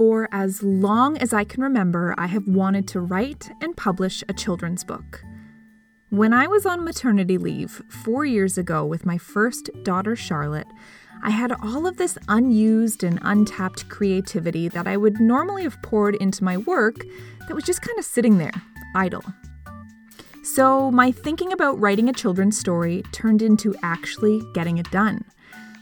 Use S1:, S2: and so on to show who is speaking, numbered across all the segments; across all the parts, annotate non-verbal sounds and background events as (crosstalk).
S1: For as long as I can remember, I have wanted to write and publish a children's book. When I was on maternity leave four years ago with my first daughter, Charlotte, I had all of this unused and untapped creativity that I would normally have poured into my work that was just kind of sitting there, idle. So, my thinking about writing a children's story turned into actually getting it done.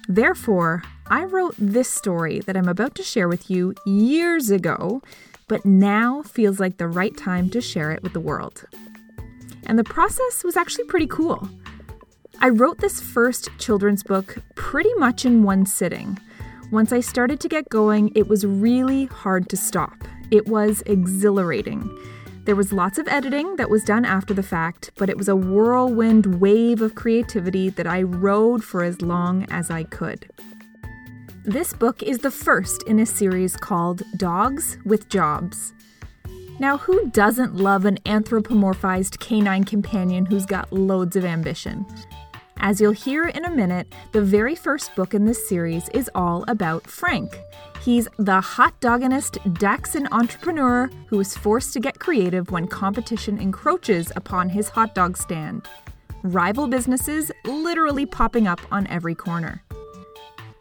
S1: Therefore, I wrote this story that I'm about to share with you years ago, but now feels like the right time to share it with the world. And the process was actually pretty cool. I wrote this first children's book pretty much in one sitting. Once I started to get going, it was really hard to stop. It was exhilarating. There was lots of editing that was done after the fact, but it was a whirlwind wave of creativity that I rode for as long as I could. This book is the first in a series called Dogs with Jobs. Now, who doesn't love an anthropomorphized canine companion who's got loads of ambition? As you'll hear in a minute, the very first book in this series is all about Frank, He's the hot dogginest Dachshund entrepreneur who is forced to get creative when competition encroaches upon his hot dog stand. Rival businesses literally popping up on every corner.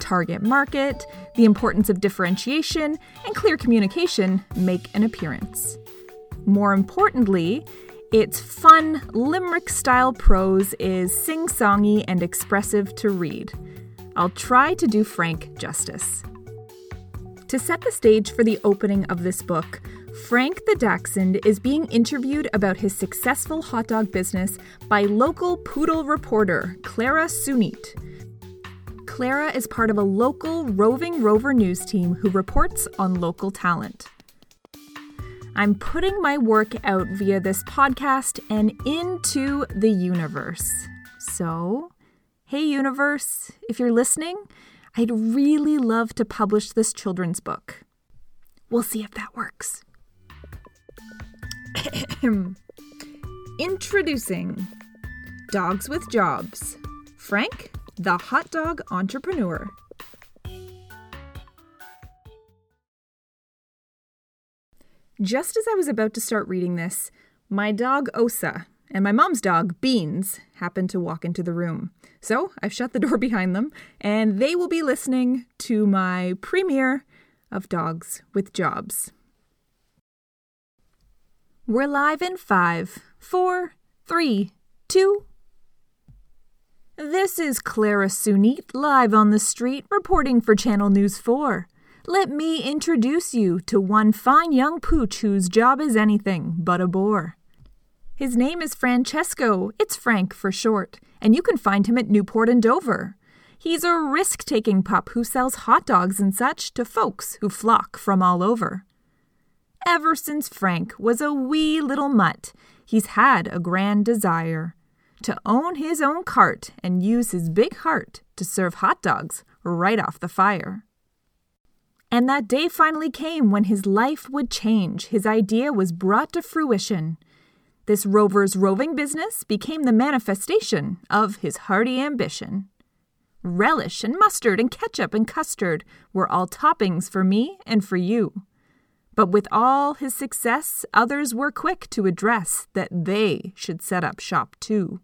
S1: Target market, the importance of differentiation, and clear communication make an appearance. More importantly, its fun, limerick style prose is sing songy and expressive to read. I'll try to do Frank justice. To set the stage for the opening of this book, Frank the Dachshund is being interviewed about his successful hot dog business by local poodle reporter Clara Sunit. Clara is part of a local roving rover news team who reports on local talent. I'm putting my work out via this podcast and into the universe. So, hey, universe, if you're listening, I'd really love to publish this children's book. We'll see if that works. (coughs) Introducing Dogs with Jobs Frank, the hot dog entrepreneur. Just as I was about to start reading this, my dog Osa and my mom's dog, Beans, happened to walk into the room. So I've shut the (laughs) door behind them, and they will be listening to my premiere of Dogs with Jobs. We're live in five, four, three, two. This is Clara Sunit live on the street reporting for Channel News 4. Let me introduce you to one fine young pooch whose job is anything but a bore. His name is Francesco. It's Frank for short, and you can find him at Newport and Dover. He's a risk taking pup who sells hot dogs and such to folks who flock from all over. Ever since Frank was a wee little mutt, he's had a grand desire to own his own cart and use his big heart to serve hot dogs right off the fire. And that day finally came when his life would change. His idea was brought to fruition. This rover's roving business became the manifestation of his hearty ambition. Relish and mustard and ketchup and custard were all toppings for me and for you. But with all his success, others were quick to address that they should set up shop too.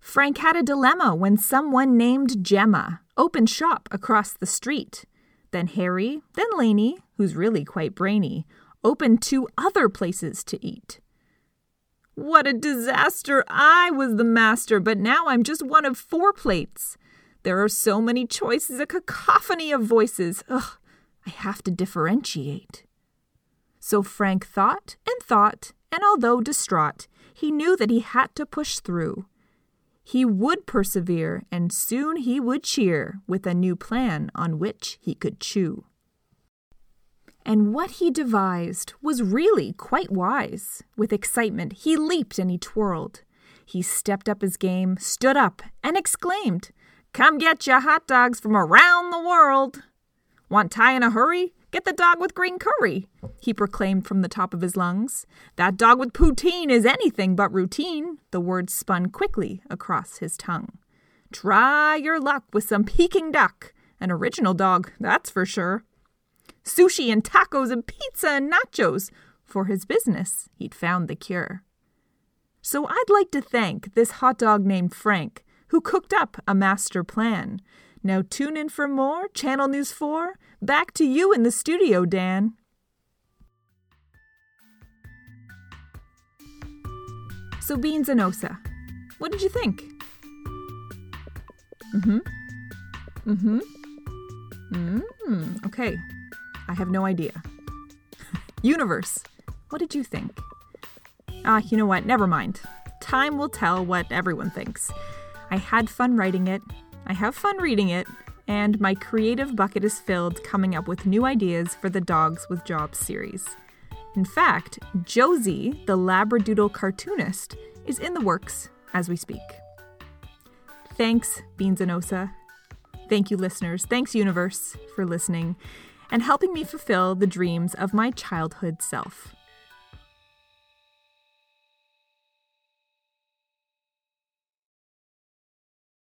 S1: Frank had a dilemma when someone named Gemma opened shop across the street. Then Harry, then Laney, who's really quite brainy, opened two other places to eat. What a disaster! I was the master, but now I'm just one of four plates. There are so many choices, a cacophony of voices. Ugh, I have to differentiate. So Frank thought and thought, and although distraught, he knew that he had to push through. He would persevere, and soon he would cheer with a new plan on which he could chew. And what he devised was really quite wise. With excitement, he leaped and he twirled. He stepped up his game, stood up, and exclaimed, Come get your hot dogs from around the world. Want Thai in a hurry? Get the dog with green curry, he proclaimed from the top of his lungs. That dog with poutine is anything but routine. The words spun quickly across his tongue. Try your luck with some Peking duck. An original dog, that's for sure. Sushi and tacos and pizza and nachos. For his business, he'd found the cure. So I'd like to thank this hot dog named Frank, who cooked up a master plan. Now tune in for more Channel News 4. Back to you in the studio, Dan. So, Beans and Osa, what did you think? Mm hmm. Mm hmm. Mm hmm. okay. I have no idea. (laughs) Universe, what did you think? Ah, you know what? Never mind. Time will tell what everyone thinks. I had fun writing it, I have fun reading it, and my creative bucket is filled coming up with new ideas for the Dogs with Jobs series. In fact, Josie, the Labradoodle cartoonist, is in the works as we speak. Thanks, Beans and Osa. Thank you, listeners. Thanks, universe, for listening and helping me fulfill the dreams of my childhood self.